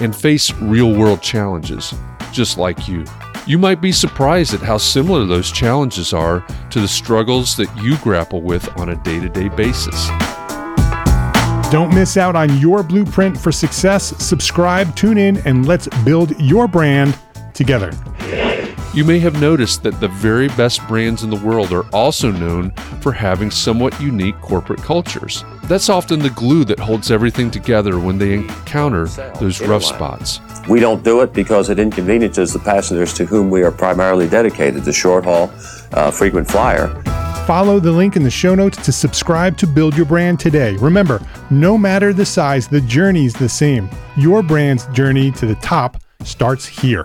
and face real world challenges, just like you. You might be surprised at how similar those challenges are to the struggles that you grapple with on a day to day basis. Don't miss out on your blueprint for success. Subscribe, tune in, and let's build your brand together. You may have noticed that the very best brands in the world are also known for having somewhat unique corporate cultures. That's often the glue that holds everything together when they encounter those rough spots. We don't do it because it inconveniences the passengers to whom we are primarily dedicated, the short haul, uh, frequent flyer. Follow the link in the show notes to subscribe to Build Your Brand today. Remember, no matter the size, the journey's the same. Your brand's journey to the top starts here.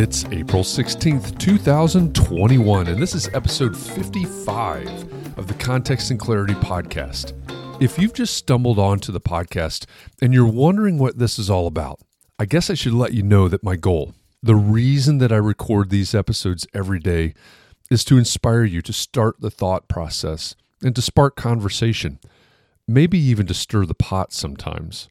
It's April 16th, 2021, and this is episode 55 of the Context and Clarity podcast. If you've just stumbled onto the podcast and you're wondering what this is all about, I guess I should let you know that my goal, the reason that I record these episodes every day, is to inspire you to start the thought process and to spark conversation, maybe even to stir the pot sometimes.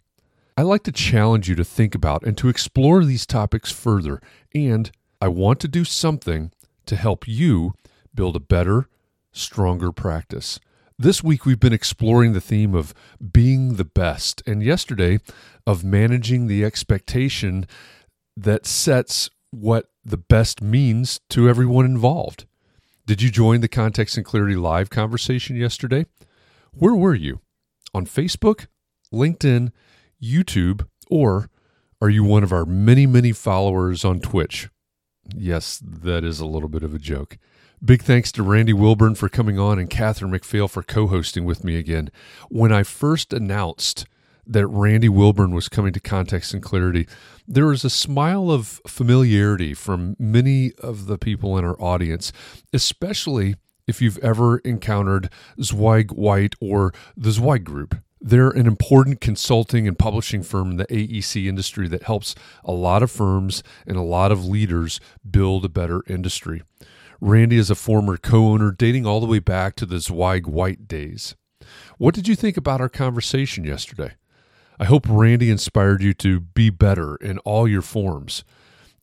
I like to challenge you to think about and to explore these topics further, and I want to do something to help you build a better, stronger practice. This week, we've been exploring the theme of being the best, and yesterday, of managing the expectation that sets what the best means to everyone involved. Did you join the Context and Clarity Live conversation yesterday? Where were you? On Facebook, LinkedIn, YouTube, or are you one of our many, many followers on Twitch? Yes, that is a little bit of a joke. Big thanks to Randy Wilburn for coming on and Catherine McPhail for co hosting with me again. When I first announced that Randy Wilburn was coming to Context and Clarity, there was a smile of familiarity from many of the people in our audience, especially if you've ever encountered Zweig White or the Zweig Group. They're an important consulting and publishing firm in the AEC industry that helps a lot of firms and a lot of leaders build a better industry. Randy is a former co owner dating all the way back to the Zweig White days. What did you think about our conversation yesterday? I hope Randy inspired you to be better in all your forms.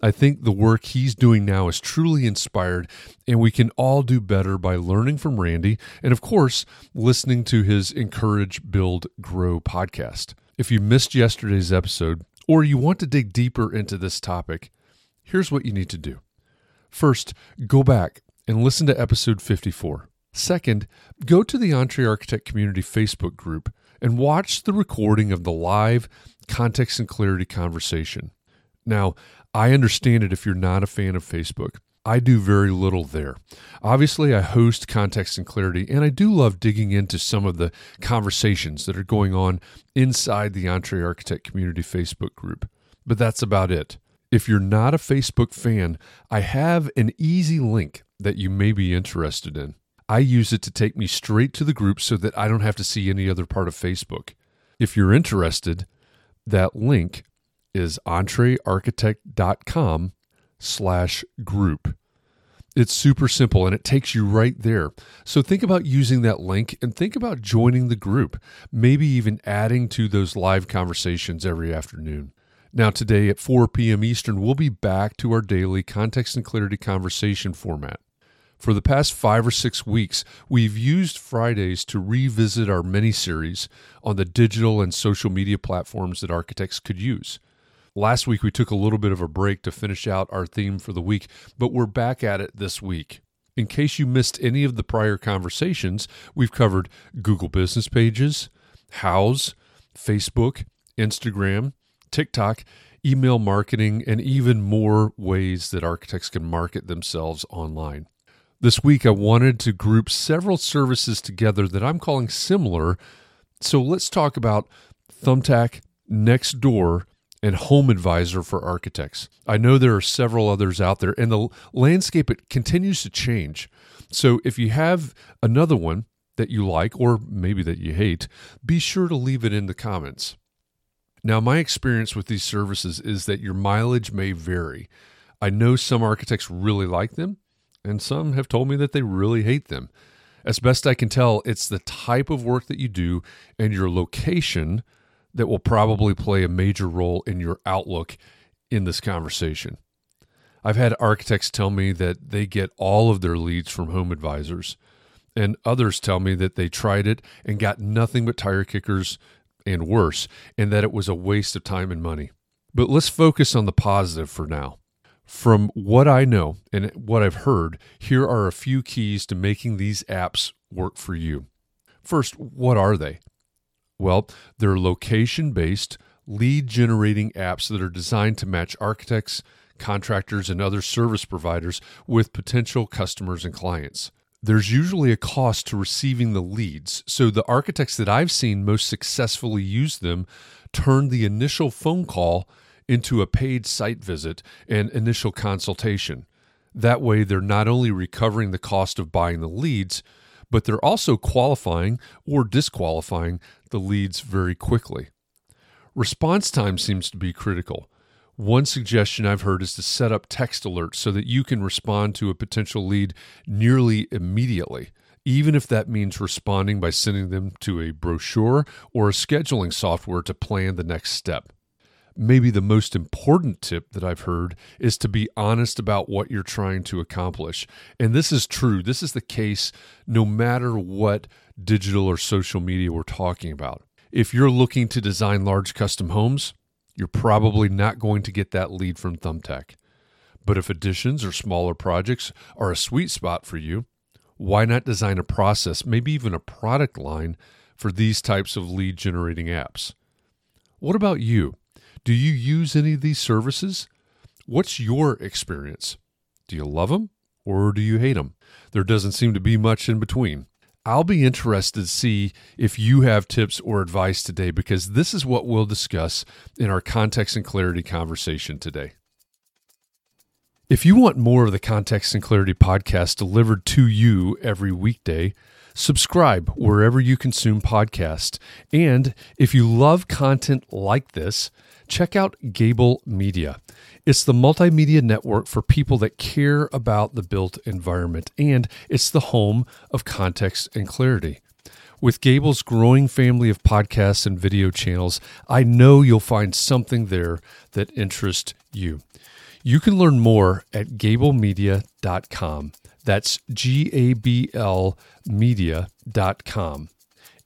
I think the work he's doing now is truly inspired, and we can all do better by learning from Randy and, of course, listening to his Encourage, Build, Grow podcast. If you missed yesterday's episode or you want to dig deeper into this topic, here's what you need to do. First, go back and listen to episode 54. Second, go to the Entre Architect Community Facebook group and watch the recording of the live context and clarity conversation. Now, I understand it if you're not a fan of Facebook. I do very little there. Obviously, I host Context and Clarity, and I do love digging into some of the conversations that are going on inside the Entre Architect Community Facebook group. But that's about it. If you're not a Facebook fan, I have an easy link that you may be interested in. I use it to take me straight to the group so that I don't have to see any other part of Facebook. If you're interested, that link is entrearchitect.com slash group. It's super simple and it takes you right there. So think about using that link and think about joining the group, maybe even adding to those live conversations every afternoon. Now, today at 4 p.m. Eastern, we'll be back to our daily context and clarity conversation format. For the past five or six weeks, we've used Fridays to revisit our mini series on the digital and social media platforms that architects could use. Last week, we took a little bit of a break to finish out our theme for the week, but we're back at it this week. In case you missed any of the prior conversations, we've covered Google business pages, Houzz, Facebook, Instagram, TikTok, email marketing, and even more ways that architects can market themselves online. This week, I wanted to group several services together that I'm calling similar. So let's talk about Thumbtack, Nextdoor, and Home Advisor for architects. I know there are several others out there, and the landscape it continues to change. So if you have another one that you like, or maybe that you hate, be sure to leave it in the comments. Now, my experience with these services is that your mileage may vary. I know some architects really like them, and some have told me that they really hate them. As best I can tell, it's the type of work that you do and your location that will probably play a major role in your outlook in this conversation. I've had architects tell me that they get all of their leads from home advisors, and others tell me that they tried it and got nothing but tire kickers and worse, and that it was a waste of time and money. But let's focus on the positive for now. From what I know and what I've heard, here are a few keys to making these apps work for you. First, what are they? Well, they're location based, lead generating apps that are designed to match architects, contractors, and other service providers with potential customers and clients. There's usually a cost to receiving the leads, so the architects that I've seen most successfully use them turn the initial phone call into a paid site visit and initial consultation. That way, they're not only recovering the cost of buying the leads, but they're also qualifying or disqualifying the leads very quickly. Response time seems to be critical. One suggestion I've heard is to set up text alerts so that you can respond to a potential lead nearly immediately, even if that means responding by sending them to a brochure or a scheduling software to plan the next step maybe the most important tip that I've heard is to be honest about what you're trying to accomplish. And this is true. This is the case no matter what digital or social media we're talking about. If you're looking to design large custom homes, you're probably not going to get that lead from Thumbtack. But if additions or smaller projects are a sweet spot for you, why not design a process, maybe even a product line for these types of lead generating apps? What about you? Do you use any of these services? What's your experience? Do you love them or do you hate them? There doesn't seem to be much in between. I'll be interested to see if you have tips or advice today because this is what we'll discuss in our context and clarity conversation today. If you want more of the Context and Clarity podcast delivered to you every weekday, subscribe wherever you consume podcasts. And if you love content like this, check out Gable Media. It's the multimedia network for people that care about the built environment, and it's the home of context and clarity. With Gable's growing family of podcasts and video channels, I know you'll find something there that interests you. You can learn more at gablemedia.com. That's G A B L media.com.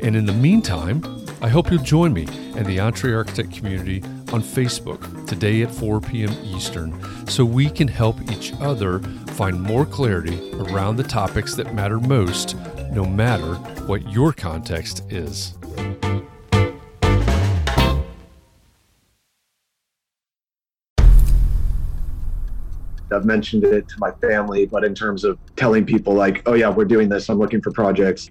And in the meantime, I hope you'll join me and the Entre Architect community on Facebook today at 4 p.m. Eastern so we can help each other find more clarity around the topics that matter most, no matter what your context is. I've mentioned it to my family, but in terms of telling people like, oh yeah, we're doing this. I'm looking for projects.